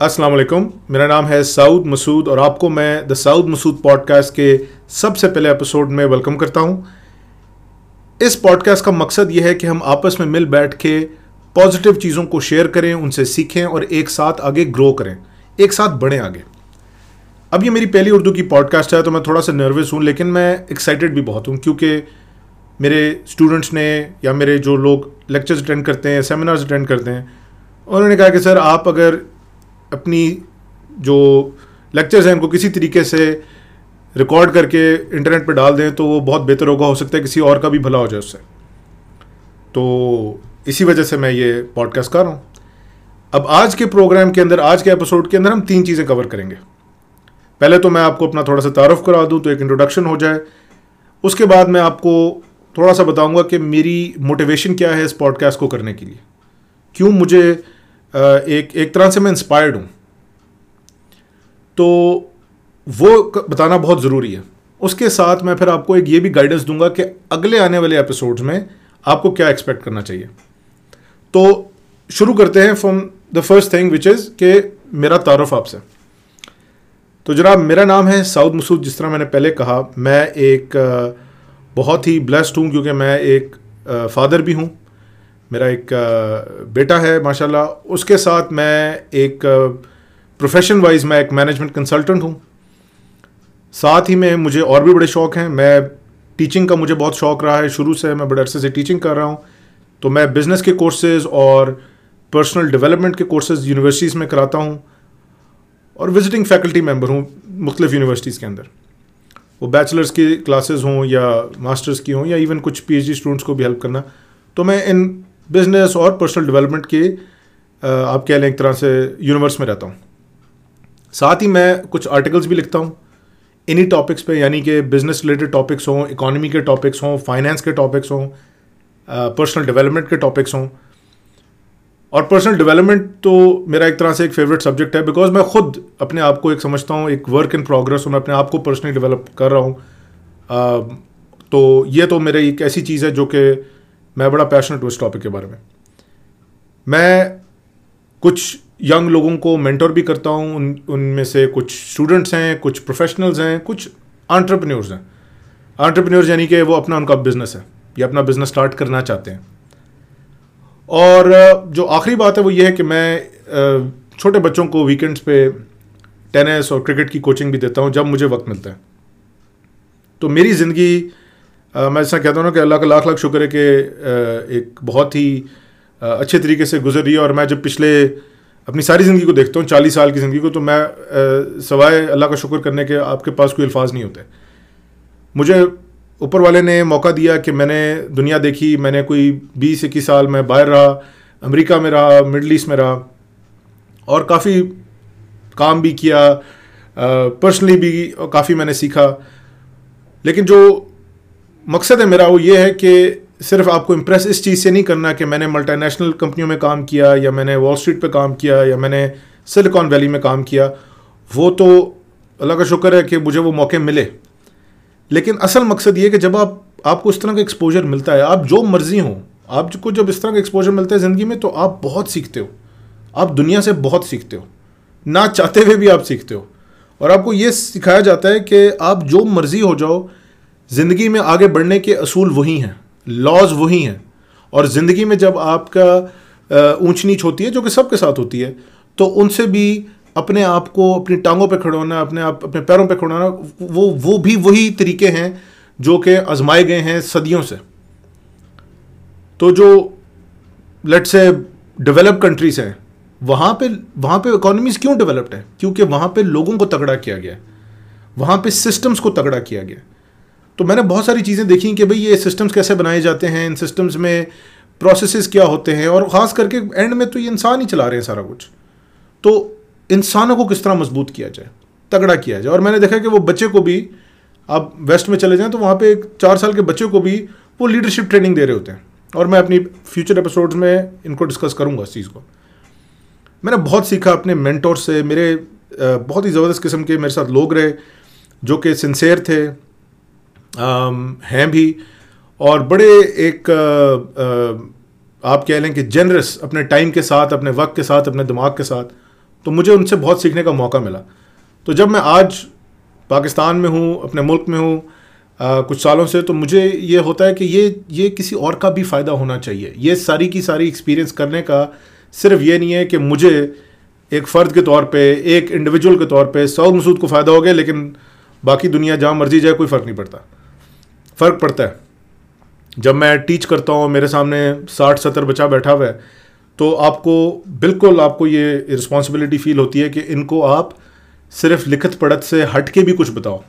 अस्सलाम वालेकुम मेरा नाम है साउद मसूद और आपको मैं द साउद मसूद पॉडकास्ट के सबसे पहले एपिसोड में वेलकम करता हूँ। इस पॉडकास्ट का मकसद यह है कि हम आपस में मिल बैठ के पॉजिटिव चीज़ों को शेयर करें, उनसे सीखें और एक साथ आगे ग्रो करें, एक साथ बढ़ें आगे। अब ये मेरी पहली उर्दू की पॉडकास्ट है तो मैं थोड़ा सा नर्वस हूँ, लेकिन मैं एक्साइटेड भी बहुत हूँ, क्योंकि मेरे स्टूडेंट्स ने या मेरे जो लोग लेक्चर्स अटेंड करते हैं सेमिनार्स अटेंड करते हैं उन्होंने कहा कि, सर, आप अगर अपनी जो लेक्चर्स हैं, उनको किसी तरीके से रिकॉर्ड करके इंटरनेट पर डाल दें तो वो बहुत बेहतर होगा। हो सकता है किसी और का भी भला हो जाए उससे। तो इसी वजह से मैं ये पॉडकास्ट कर रहा हूँ। अब आज के प्रोग्राम के अंदर, आज के एपिसोड के अंदर हम तीन चीज़ें कवर करेंगे। पहले तो मैं आपको अपना थोड़ा सा तारफ़ करा दूँ तो एक इंट्रोडक्शन हो जाए। उसके बाद मैं आपको थोड़ा सा बताऊँगा कि मेरी मोटिवेशन क्या है इस पॉडकास्ट को करने के लिए। क्यों मुझे एक एक तरह से मैं इंस्पायर्ड हूँ। तो वो बताना बहुत ज़रूरी है। उसके साथ मैं फिर आपको एक ये भी गाइडेंस दूँगा कि अगले आने वाले एपिसोड्स में आपको क्या एक्सपेक्ट करना चाहिए। तो शुरू करते हैं from the first thing which is के मेरा तारफ़ आपसे। तो जनाब, मेरा नाम है साउद मसूद, जिस तरह मैंने पहले कहा, मैं एक बहुत ही ब्लेस्ड हूँ, क्योंकि मैं एक फादर भी हूँ। मेरा एक बेटा है, माशाल्लाह। उसके साथ मैं एक प्रोफेशन वाइज मैं एक मैनेजमेंट कंसल्टेंट हूँ। साथ ही में मुझे और भी बड़े शौक़ हैं। मैं टीचिंग का मुझे बहुत शौक़ रहा है। शुरू से मैं बड़े अरसे से टीचिंग कर रहा हूँ। तो मैं बिज़नेस के कोर्सेज़ और पर्सनल डेवलपमेंट के कोर्सेज़ यूनिवर्सिटीज़ में कराता हूँ और विजिटिंग फैकल्टी मेंबर हूँ मुख्तलिफ़ यूनिवर्सिटीज़ के अंदर। वो बैचलर्स की क्लासेस हों या मास्टर्स की हों या इवन कुछ पीएचडी स्टूडेंट्स को भी हेल्प करना। तो मैं इन बिज़नेस और पर्सनल डेवलपमेंट के आप कह लें एक तरह से यूनिवर्स में रहता हूँ। साथ ही मैं कुछ आर्टिकल्स भी लिखता हूँ। इन्हीं टॉपिक्स पे, यानी कि बिज़नेस रिलेटेड टॉपिक्स हों इकोनॉमी के टॉपिक्स हों फाइनेंस के टॉपिक्स हों पर्सनल डेवलपमेंट के टॉपिक्स हों। और पर्सनल डेवलपमेंट तो मेरा एक तरह से एक फेवरेट सब्जेक्ट है बिकॉज़ मैं खुद अपने आप को एक समझता हूँ, एक वर्क इन प्रोग्रेस हूँ, मैं अपने आप को पर्सनली डेवलप कर रहा हूँ। तो ये तो मेरी एक ऐसी चीज़ है जो कि मैं बड़ा पैशनेट हूँ इस टॉपिक के बारे में। मैं कुछ यंग लोगों को मेंटर भी करता हूँ, उन, उनमें से कुछ स्टूडेंट्स हैं, कुछ प्रोफेशनल्स हैं, कुछ आंट्रप्रन्योर्स हैं। आंट्रप्रन्योर्स यानी कि वो अपना, उनका बिज़नेस है, या अपना बिज़नेस स्टार्ट करना चाहते हैं। और, जो आखिरी बात है वो ये है कि मैं छोटे बच्चों को वीकेंड्स पे टेनिस और क्रिकेट की कोचिंग भी देता हूँ, जब मुझे वक्त मिलता है। तो मेरी ज़िंदगी मैं ऐसा कहता हूँ ना कि अल्लाह का लाख लाख शुक्र है कि एक बहुत ही अच्छे तरीके से गुजर रही है और मैं जब पिछले अपनी सारी ज़िंदगी को देखता हूँ, चालीस साल की ज़िंदगी को तो मैं सवाए अल्लाह का शुक्र करने के आपके पास कोई अल्फाज नहीं होते। मुझे ऊपर वाले ने मौका दिया कि मैंने दुनिया देखी, मैंने कोई बीस, इक्कीस साल मैं बाहर रहा, अमेरिका में रहा, मिडल ईस्ट में रहा, और काफ़ी काम भी किया पर्सनली भी काफ़ी मैंने सीखा। लेकिन जो मकसद है मेरा वो ये है कि सिर्फ़ आपको इम्प्रेस इस चीज़ से नहीं करना कि मैंने मल्टीनेशनल कंपनियों में काम किया या मैंने वॉल स्ट्रीट पे काम किया या मैंने सिलिकॉन वैली में काम किया, वो तो अल्लाह का शुक्र है कि मुझे वो मौके मिले। लेकिन असल मकसद ये कि जब आप, आपको इस तरह का एक्सपोजर मिलता है, आप जो मर्ज़ी हो आपको जब इस तरह का एक्सपोजर मिलता है ज़िंदगी में तो आप बहुत सीखते हो। आप दुनिया से बहुत सीखते हो। ना चाहते हुए भी आप सीखते हो। और आपको ये सिखाया जाता है कि आप जो मर्ज़ी हो जाओ ज़िंदगी में आगे बढ़ने के असूल वही हैं लॉज वही हैं। और ज़िंदगी में जब आपका ऊंच नीच होती है, जो कि सबके साथ होती है तो उनसे भी अपने आप को, अपनी टांगों पे खड़े होना अपने आप, अपने पैरों पे खड़े होना वो वो भी वही तरीके हैं, जो कि आजमाए गए हैं सदियों से। तो जो लेट से डेवलप कंट्रीज़ हैं, वहाँ पे वहाँ पे इकोनॉमीज क्यों डेवलप्ड है? क्योंकि वहाँ पे लोगों को तगड़ा किया गया है। वहाँ पे सिस्टम्स को तगड़ा किया गया तो मैंने बहुत सारी चीज़ें देखी कि भाई ये सिस्टम्स कैसे बनाए जाते हैं, इन सिस्टम्स में प्रोसेसेस क्या होते हैं और ख़ास करके एंड में तो ये इंसान ही चला रहे हैं सारा कुछ। तो इंसानों को किस तरह मज़बूत किया जाए, तगड़ा किया जाए? और मैंने देखा कि वो बच्चे को भी, आप वेस्ट में चले जाएँ तो वहाँ पर एक चार साल के बच्चे को भी वो लीडरशिप ट्रेनिंग दे रहे होते हैं। और मैं अपनी फ्यूचर एपिसोड्स में इनको डिस्कस करूँगा इस चीज़ को। मैंने बहुत सीखा अपने मेंटोर से, मेरे बहुत ही ज़बरदस्त किस्म के मेरे साथ लोग रहे, जो कि सिंसेयर थे हैं भी। और बड़े एक आ, आ, आप कह लें कि जनरस अपने टाइम के साथ अपने वक्त के साथ अपने दिमाग के साथ तो मुझे उनसे बहुत सीखने का मौका मिला। तो जब मैं आज पाकिस्तान में हूँ अपने मुल्क में हूँ कुछ सालों से तो मुझे ये होता है कि ये ये किसी और का भी फ़ायदा होना चाहिए। ये सारी की सारी एक्सपीरियंस करने का सिर्फ़ ये नहीं है कि मुझे एक फ़र्द के तौर पे एक इंडिविजुअल के तौर पे सऊद मसूद को फ़ायदा हो गया लेकिन बाकी दुनिया जहाँ मर्ज़ी जाए कोई फ़र्क नहीं पड़ता। फ़र्क पड़ता है। जब मैं टीच करता हूँ, मेरे सामने साठ, सत्तर बच्चा बैठा हुआ है तो आपको बिल्कुल आपको ये रिस्पॉन्सिबिलिटी फील होती है कि इनको आप सिर्फ़ लिखत पढ़त से हट के भी कुछ बताओ।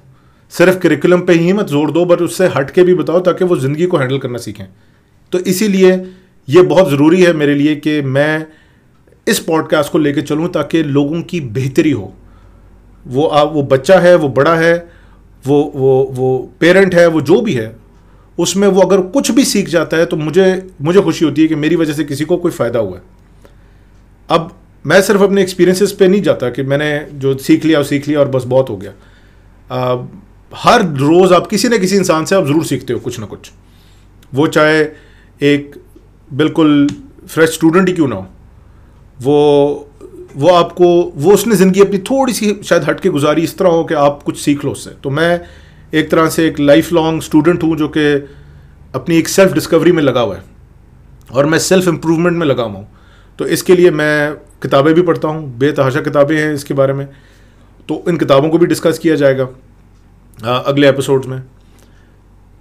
सिर्फ़ करिकुलम पे ही मत ज़ोर दो, बट उससे हट के भी बताओ ताकि वो ज़िंदगी को हैंडल करना सीखें। तो इसीलिए ये बहुत ज़रूरी है मेरे लिए कि मैं इस पॉडकास्ट को लेकर चलूँ ताकि लोगों की बेहतरी हो। वो आप वो बच्चा है, वो बड़ा है वो वो वो पेरेंट है वो जो भी है उसमें वो अगर कुछ भी सीख जाता है तो मुझे मुझे खुशी होती है कि मेरी वजह से किसी को कोई फ़ायदा हुआ है। अब मैं सिर्फ़ अपने एक्सपीरियंसेस पे नहीं जाता कि मैंने जो सीख लिया सीख लिया और बस बहुत हो गया। आ, हर रोज़ आप किसी न किसी इंसान से आप ज़रूर सीखते हो कुछ ना कुछ। वो चाहे एक बिल्कुल फ्रेश स्टूडेंट ही क्यों ना हो वो वो आपको वो उसने ज़िंदगी अपनी थोड़ी सी शायद हट के गुजारी इस तरह हो कि आप कुछ सीख लो उससे। तो मैं एक तरह से एक लाइफ लॉन्ग स्टूडेंट हूँ जो कि अपनी एक सेल्फ डिस्कवरी में लगा हुआ है और मैं सेल्फ इम्प्रूवमेंट में लगा हुआ हूँ। तो इसके लिए मैं किताबें भी पढ़ता हूँ बेतहाशा किताबें हैं इसके बारे में। तो इन किताबों को भी डिस्कस किया जाएगा आ, अगले एपिसोड्स में।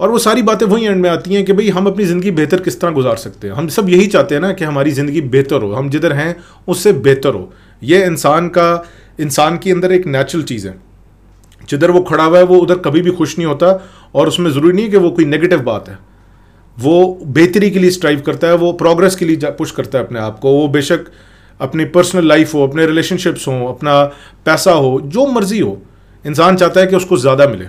और वो सारी बातें वही एंड में आती हैं कि भाई हम अपनी ज़िंदगी बेहतर किस तरह गुजार सकते हैं? हम सब यही चाहते हैं ना कि हमारी ज़िंदगी बेहतर हो। हम जिधर हैं उससे बेहतर हो। ये इंसान का, इंसान के अंदर एक नेचुरल चीज़ है। जिधर वो खड़ा हुआ है, वो उधर कभी भी खुश नहीं होता और उसमें ज़रूरी नहीं है कि वो कोई नेगेटिव बात है। वो बेहतरी के लिए स्ट्राइव करता है, वो प्रोग्रेस के लिए पुश करता है अपने आप को। वो बेशक अपनी पर्सनल लाइफ हो, अपने रिलेशनशिप्स हों, अपना पैसा हो, जो मर्ज़ी हो, इंसान चाहता है कि उसको ज़्यादा मिले।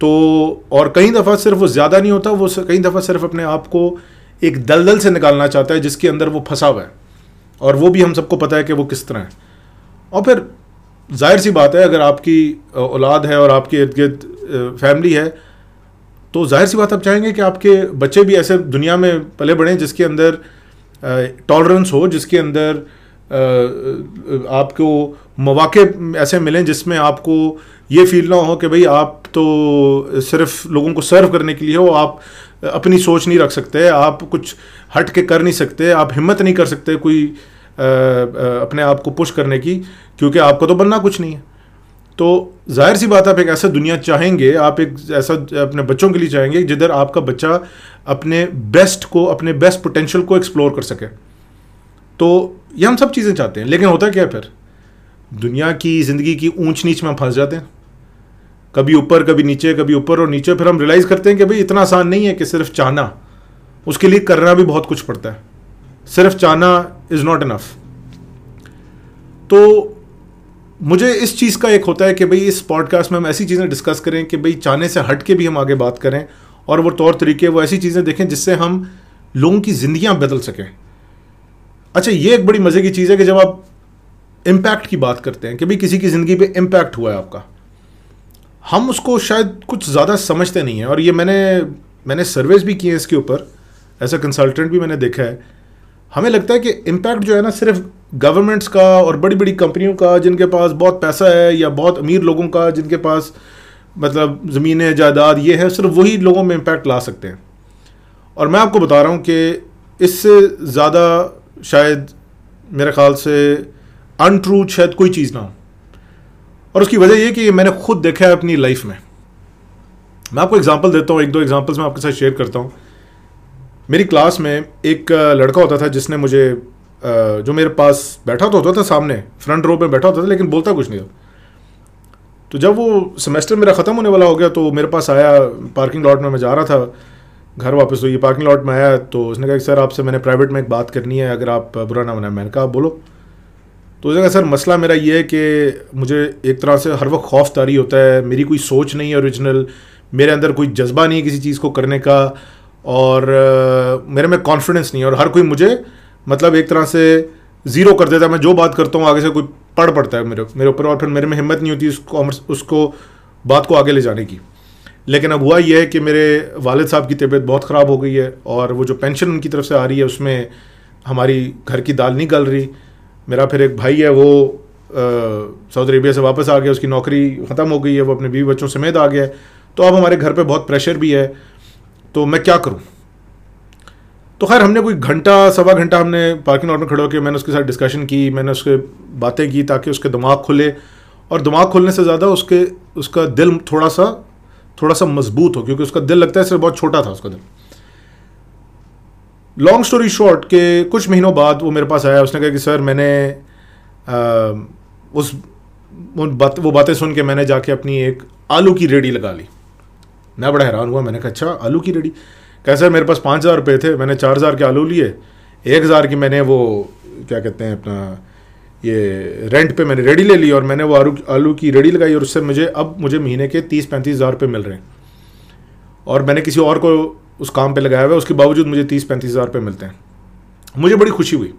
तो और कई दफ़ा सिर्फ़ वो ज़्यादा नहीं होता, वो कई दफ़ा सिर्फ़ अपने आप को एक दलदल से निकालना चाहता है, जिसके अंदर वो फंसा हुआ है। और वो भी हम सबको पता है कि वो किस तरह है। और फिर ज़ाहिर सी बात है, अगर आपकी औलाद है और आपके इर्द गिर्द फैमिली है तो ज़ाहिर सी बात आप चाहेंगे कि आपके बच्चे भी ऐसे दुनिया में पले बढ़ें जिसके अंदर टॉलरेंस हो, जिसके अंदर आपको मौाक़े ऐसे मिलें जिसमें आपको ये फील ना हो कि भाई आप तो सिर्फ़ लोगों को सर्व करने के लिए हो, आप अपनी सोच नहीं रख सकते, आप कुछ हट के कर नहीं सकते, आप हिम्मत नहीं कर सकते कोई अपने आप को पुश करने की, क्योंकि आपको तो बनना कुछ नहीं है। तो ज़ाहिर सी बात आप एक ऐसा दुनिया चाहेंगे, आप एक ऐसा अपने बच्चों के लिए चाहेंगे जिधर आपका बच्चा अपने बेस्ट को, अपने बेस्ट पोटेंशियल को एक्सप्लोर कर सके। तो ये हम सब चीज़ें चाहते हैं, लेकिन होता क्या फिर? दुनिया की, ज़िंदगी की ऊंच नीच में हम फंस जाते हैं। कभी ऊपर, कभी नीचे, कभी ऊपर और नीचे, फिर हम रियलाइज़ करते हैं कि भाई इतना आसान नहीं है कि सिर्फ़ चाहना, उसके लिए करना भी बहुत कुछ पड़ता है। सिर्फ़ चाहना इज़ नॉट इनफ तो मुझे इस चीज़ का एक होता है कि भाई इस पॉडकास्ट में हम ऐसी चीज़ें डिस्कस करें कि भाई चाहने से हट के भी हम आगे बात करें और वो तौर तरीके, वो ऐसी चीज़ें देखें जिससे हम लोगों की ज़िंदियाँ बदल सकें। अच्छा ये एक बड़ी मज़े की चीज़ है कि जब आप इम्पैक्ट की बात करते हैं कि भाई किसी की ज़िंदगी पे इम्पैक्ट हुआ है आपका, हम उसको शायद कुछ ज़्यादा समझते नहीं हैं और ये मैंने मैंने सर्वेस भी किए हैं इसके ऊपर एज अ कंसल्टेंट भी मैंने देखा है हमें लगता है कि इम्पैक्ट जो है ना सिर्फ़ गवर्नमेंट्स का और बड़ी बड़ी कंपनियों का, जिनके पास बहुत पैसा है या बहुत अमीर लोगों का, जिनके पास मतलब ज़मीनें, जायदाद, ये है, सिर्फ़ वही लोगों में इम्पैक्ट ला सकते हैं। और मैं आपको बता रहा हूँ कि इससे ज़्यादा शायद मेरे ख्याल से अनट्रू शायद कोई चीज़ ना हो। और उसकी वजह यह कि ये मैंने खुद देखा है अपनी लाइफ में। मैं आपको एग्जांपल देता हूँ, एक दो एग्जांपल्स मैं आपके साथ शेयर करता हूँ। मेरी क्लास में एक लड़का होता था जिसने मुझे जो मेरे पास बैठा तो होता था सामने फ्रंट रो में बैठा होता था, लेकिन बोलता कुछ नहीं था। तो जब वो सेमेस्टर मेरा ख़त्म होने वाला हो गया तो मेरे पास आया पार्किंग लॉट में मैं जा रहा था। घर वापस तो ये पार्किंग लॉट में आया तो उसने कहा कि, सर, आपसे मैंने प्राइवेट में एक बात करनी है, अगर आप बुरा ना बनाए मैंने कहा बोलो। तो उसने कहा, सर, मसला मेरा ये है कि मुझे एक तरह से हर वक्त खौफ तारी होता है, मेरी कोई सोच नहीं है ओरिजिनल मेरे अंदर कोई जज्बा नहीं है किसी चीज़ को करने का और मेरे में कॉन्फिडेंस नहीं है और हर कोई मुझे मतलब एक तरह से ज़ीरो कर देता है। मैं जो बात करता हूँ, आगे से कोई पढ़ पड़ता है मेरे मेरे ऊपर और फिर मेरे में हिम्मत नहीं होती उसको उसको, बात को आगे ले जाने की। लेकिन अब हुआ यह है कि मेरे वालिद साहब की तबीयत बहुत ख़राब हो गई है और वो जो पेंशन उनकी तरफ़ से आ रही है, उसमें हमारी घर की दाल नहीं गल रही। मेरा फिर एक भाई है, वो सऊदी अरेबिया से वापस आ गया, उसकी नौकरी ख़त्म हो गई है, वो अपने बीवी बच्चों समेत आ गया है। तो अब हमारे घर पे बहुत प्रेशर भी है तो मैं क्या करूँ? तो खैर हमने कोई घंटा सवा घंटा हमने पार्किंग लॉट में खड़े होकर मैंने उसके साथ डिस्कशन की मैंने उसके बातें की ताकि उसके दिमाग खुले और दिमाग खुलने से ज़्यादा उसके उसका दिल थोड़ा सा थोड़ा सा मज़बूत हो क्योंकि उसका दिल लगता है सिर्फ़ बहुत छोटा था उसका दिल। लॉन्ग स्टोरी शॉर्ट के कुछ महीनों बाद वो मेरे पास आया उसने कहा कि सर मैंने आ, उस बात वो बातें सुन के मैंने जाके अपनी एक आलू की रेडी लगा ली। मैं बड़ा हैरान हुआ, मैंने कहा अच्छा आलू की रेडी? कह, सर, मेरे पास पाँच हज़ार रुपये थे, मैंने चार हज़ार के आलू लिए, एक हज़ार की मैंने वो, क्या कहते हैं अपना, ये रेंट पे मैंने रेडी ले ली और मैंने वो आलू आलू की रेडी लगाई और उससे मुझे, अब मुझे महीने के तीस पैंतीस हज़ार रुपये मिल रहे हैं। और मैंने किसी और को उस काम पे लगाया हुआ उसके बावजूद मुझे तीस पैंतीस हज़ार रुपये मिलते हैं। मुझे बड़ी खुशी हुई।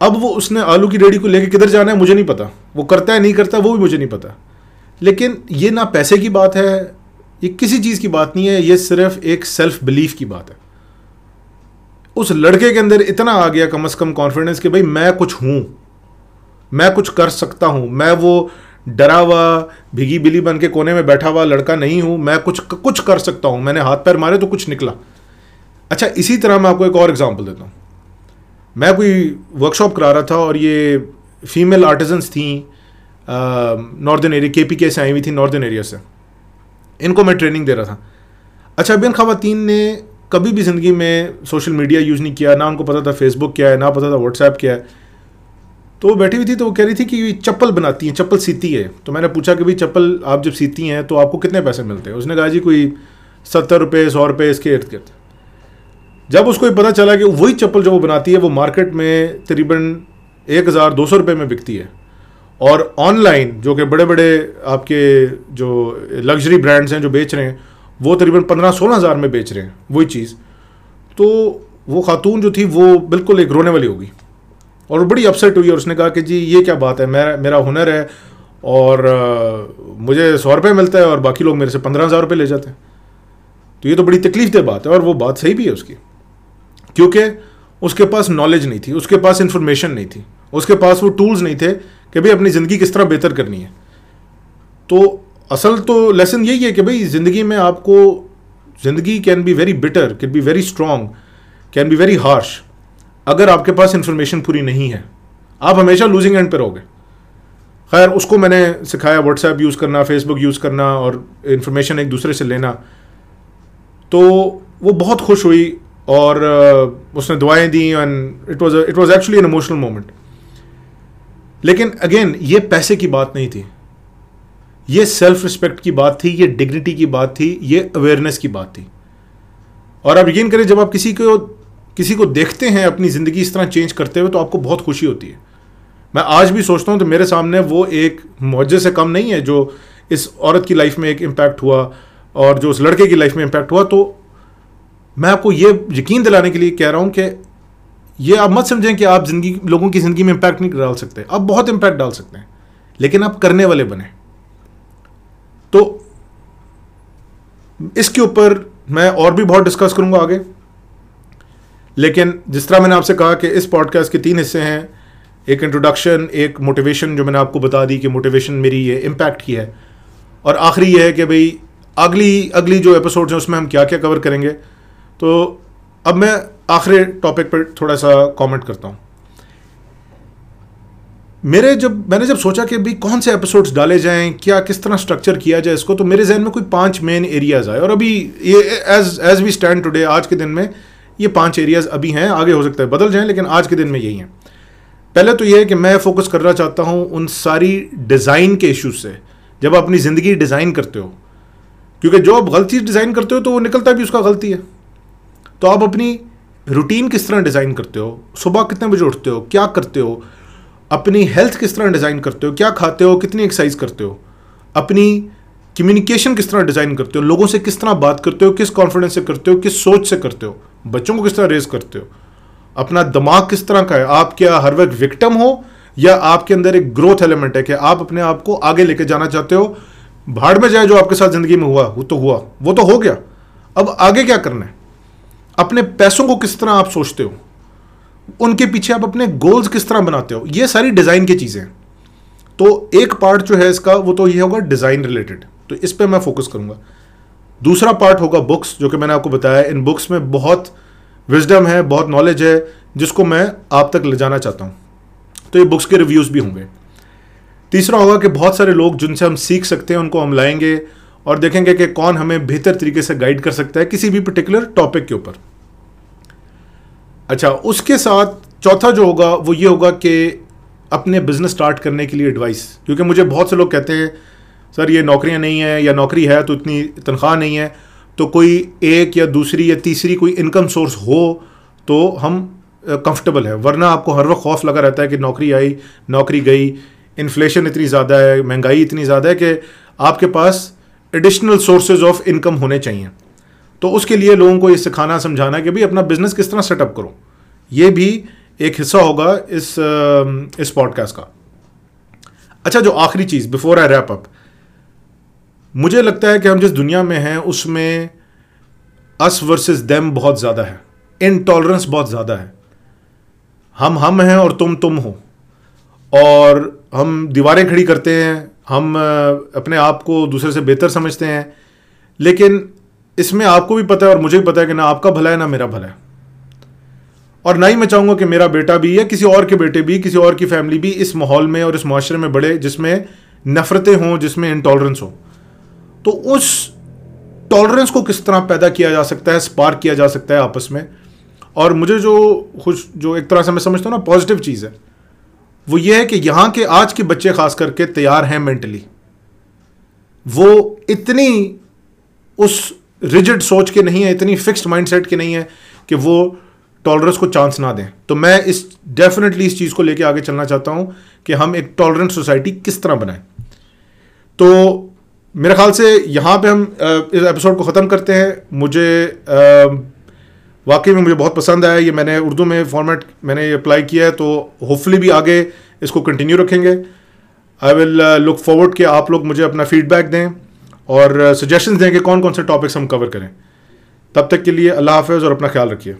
अब वो उसने आलू की रेडी को लेके किधर जाना है, मुझे नहीं पता। वो करता है, नहीं करता, वो भी मुझे नहीं पता। लेकिन ये ना पैसे की बात है ये किसी चीज़ की बात नहीं है, ये सिर्फ़ एक सेल्फ बिलीफ की बात है। उस लड़के के अंदर इतना आ गया कम अज़ कम कॉन्फिडेंस कि भाई मैं कुछ हूँ, मैं कुछ कर सकता हूँ, मैं वो डरा हुआ, भिगी बिली बन के कोने में बैठा हुआ लड़का नहीं हूँ, मैं कुछ कुछ कर सकता हूँ, मैंने हाथ पैर मारे तो कुछ निकला। अच्छा इसी तरह मैं आपको एक और एग्जांपल देता हूँ। मैं कोई वर्कशॉप करा रहा था और ये फीमेल आर्टिजन्स थी northern area K P K से आई हुई थी नॉर्दर्न एरिया से। इनको मैं ट्रेनिंग दे रहा था। अच्छा अब इन खातन ने कभी भी ज़िंदगी में सोशल मीडिया यूज़ नहीं किया, ना उनको पता था फेसबुक क्या है, ना पता था व्हाट्सएप क्या है। तो वो बैठी हुई थी तो वो कह रही थी कि चप्पल बनाती हैं, चप्पल सीती है। तो मैंने पूछा कि भाई, चप्पल आप जब सीती हैं तो आपको कितने पैसे मिलते हैं? उसने कहा, जी, कोई सत्तर रुपये सौ रुपये इसके इर्द गिर्द। जब उसको ये पता चला कि वही चप्पल जो वो बनाती है, वो मार्केट में तकरीबन एक हज़ार दो सौ रुपये में बिकती है। और ऑनलाइन जो कि बड़े बड़े आपके जो लग्जरी ब्रांड्स हैं जो बेच रहे हैं वो तकरीबन पंद्रह सोलह हज़ार में बेच रहे हैं वही चीज़। तो वो खातून जो थी वो बिल्कुल एक रोने वाली होगी। और बड़ी अपसेट हुई और उसने कहा कि जी ये क्या बात है मेरा मेरा हुनर है और आ, मुझे सौ रुपये मिलता है और बाकी लोग मेरे से पंद्रह हज़ार रुपये ले जाते हैं। तो ये तो बड़ी तकलीफ़ दे बात है और वो बात सही भी है उसकी। क्योंकि उसके पास नॉलेज नहीं थी उसके पास इंफॉर्मेशन नहीं थी उसके पास वो टूल्स नहीं थे कि भाई अपनी ज़िंदगी किस तरह बेहतर करनी है। तो असल तो लेसन यही है कि भाई ज़िंदगी में आपको, ज़िंदगी can be very bitter can be very strong can be very harsh अगर आपके पास इंफॉर्मेशन पूरी नहीं है। आप हमेशा लूजिंग एंड पर रहोगे। खैर, उसको मैंने सिखाया व्हाट्सएप यूज़ करना फेसबुक यूज़ करना और इन्फॉर्मेशन एक दूसरे से लेना। तो वो बहुत खुश हुई और उसने दुआएँ दी and it was it was actually an emotional moment लेकिन अगेन ये पैसे की बात नहीं थी। ये सेल्फ रिस्पेक्ट की बात थी, ये डिग्निटी की बात थी, ये अवेयरनेस की बात थी। और आप यकीन करें, जब आप किसी को किसी को देखते हैं, अपनी ज़िंदगी इस तरह चेंज करते हुए तो आपको बहुत खुशी होती है। मैं आज भी सोचता हूँ तो मेरे सामने वो एक मुआजे से कम नहीं है, जो इस औरत की लाइफ में एक इम्पैक्ट हुआ, और जो उस लड़के की लाइफ में इम्पैक्ट हुआ तो मैं आपको ये यकीन दिलाने के लिए कह रहा हूँ कि ये आप मत समझें कि आप ज़िंदगी, लोगों की ज़िंदगी में इम्पैक्ट नहीं डाल सकते। आप बहुत इम्पैक्ट डाल सकते हैं। लेकिन आप करने वाले बने। तो इसके ऊपर मैं और भी बहुत डिस्कस करूँगा आगे। लेकिन जिस तरह मैंने आपसे कहा कि इस पॉडकास्ट के तीन हिस्से हैं, एक इंट्रोडक्शन एक मोटिवेशन जो मैंने आपको बता दी कि मोटिवेशन मेरी ये इम्पैक्ट की है। और आखिरी ये है कि भाई, अगली अगली जो एपिसोड्स हैं, उसमें हम क्या क्या कवर करेंगे। तो अब मैं आखिरी टॉपिक पर थोड़ा सा कमेंट करता हूँ। मेरे जब, मैंने जब सोचा कि भाई कौन से एपिसोड्स डाले जाएँ, क्या, किस तरह स्ट्रक्चर किया जाए इसको तो मेरे जहन में कोई पाँच मेन एरियाज़ आए। और अभी ये as as we stand today आज के दिन में ये पाँच एरियाज़ अभी हैं, आगे हो सकता है, बदल जाएँ, लेकिन आज के दिन में यही हैं। पहले तो ये है कि मैं फोकस करना चाहता हूँ उन सारी डिज़ाइन के इशूज से, जब आप अपनी ज़िंदगी डिज़ाइन करते हो। क्योंकि जो आप गलती डिज़ाइन करते हो तो वो निकलता भी उसका गलती है। तो आप अपनी रूटीन किस तरह डिज़ाइन करते हो? सुबह कितने बजे उठते हो? क्या करते हो? अपनी हेल्थ किस तरह डिज़ाइन करते हो? क्या खाते हो? कितनी एक्सरसाइज करते हो? अपनी कम्युनिकेशन किस तरह डिज़ाइन करते हो? लोगों से किस तरह बात करते हो? किस कॉन्फिडेंस से करते हो? किस सोच से करते हो? बच्चों को किस तरह रेज करते हो? अपना दिमाग किस तरह का है? आप क्या हर वक्त विक्टम हो? या आपके अंदर एक ग्रोथ एलिमेंट है कि आप अपने आप को आगे लेके जाना चाहते हो? भाड़ में जाए जो आपके साथ ज़िंदगी में हुआ, वो तो हुआ। वो तो हो गया। अब आगे क्या करना है? अपने पैसों को किस तरह आप सोचते हो? उनके पीछे आप अपने गोल्स किस तरह बनाते हो? ये सारी डिज़ाइन की चीज़ें हैं। तो एक पार्ट जो है इसका, वो तो ये होगा डिज़ाइन रिलेटेड तो इस पर मैं फोकस करूँगा। दूसरा पार्ट होगा बुक्स जो कि मैंने आपको बताया। इन बुक्स में बहुत विजडम है, बहुत नॉलेज है, जिसको मैं आप तक ले जाना चाहता हूँ। तो ये बुक्स के रिव्यूज़ भी होंगे। तीसरा होगा कि बहुत सारे लोग जिनसे हम सीख सकते हैं, उनको हम लाएँगे। और देखेंगे कि कौन हमें बेहतर तरीके से गाइड कर सकता है किसी भी पर्टिकुलर टॉपिक के ऊपर। अच्छा उसके साथ चौथा जो होगा, वो ये होगा कि अपने बिज़नेस स्टार्ट करने के लिए एडवाइस क्योंकि मुझे बहुत से लोग कहते हैं, सर, ये नौकरियाँ नहीं है, या नौकरी है तो इतनी तनख्वाह नहीं है। तो कोई एक या दूसरी या तीसरी कोई इनकम सोर्स हो तो हम कंफर्टेबल है। वरना आपको हर वक्त खौफ लगा रहता है कि नौकरी आई, नौकरी गई इन्फ्लेशन इतनी ज़्यादा है, महँगाई इतनी ज़्यादा है कि आपके पास एडिशनल सोर्सेज ऑफ़ इनकम होने चाहिए। तो उसके लिए लोगों को ये सिखाना, समझाना कि भाई अपना बिज़नेस किस तरह सेटअप करो। ये भी एक हिस्सा होगा इस इस पॉडकास्ट का। अच्छा जो आखिरी चीज़ बिफोर आई रैप अप मुझे लगता है कि हम जिस दुनिया में हैं, उसमें अस वर्सेस देम बहुत ज़्यादा है। इनटॉलरेंस बहुत ज़्यादा है। हम हम हैं और तुम तुम हो। और हम दीवारें खड़ी करते हैं हम अपने आप को दूसरे से बेहतर समझते हैं। लेकिन इसमें आपको भी पता है और मुझे भी पता है कि ना आपका भला है, ना मेरा भला है। और ना ही मैं चाहूँगा कि मेरा बेटा भी या किसी और के बेटे भी, किसी और की फैमिली भी इस माहौल में और इस माशरे में बढ़े जिसमें नफ़रतें हों, जिसमें इंटॉलरेंस हो। तो उस टॉलरेंस को किस तरह पैदा किया जा सकता है स्पार्क किया जा सकता है आपस में? और मुझे जो खुश, जो एक तरह से मैं समझता हूँ ना पॉजिटिव चीज़ है। वो ये है कि यहाँ के आज के बच्चे खास करके तैयार हैं मेंटली वो इतनी उस रिजिड सोच के नहीं है, इतनी फिक्स्ड माइंडसेट के नहीं है कि वो टॉलरेंस को चांस ना दें। तो मैं इस डेफिनेटली इस चीज़ को लेके आगे चलना चाहता हूँ कि हम एक टॉलरेंट सोसाइटी किस तरह बनाएँ। तो मेरे ख्याल से यहाँ पे हम इस एपिसोड को ख़त्म करते हैं। मुझे वाकई में मुझे बहुत पसंद आया, ये मैंने उर्दू में फॉर्मेट मैंने ये अप्लाई किया है तो होपफुली भी आगे इसको कंटिन्यू रखेंगे। आई विल लुक फॉरवर्ड कि आप लोग मुझे अपना फीडबैक दें और सजेशंस दें कि कौन कौन से टॉपिक्स हम कवर करें। तब तक के लिए अल्लाह हाफ़ और अपना ख्याल रखिए।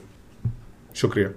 शुक्रिया।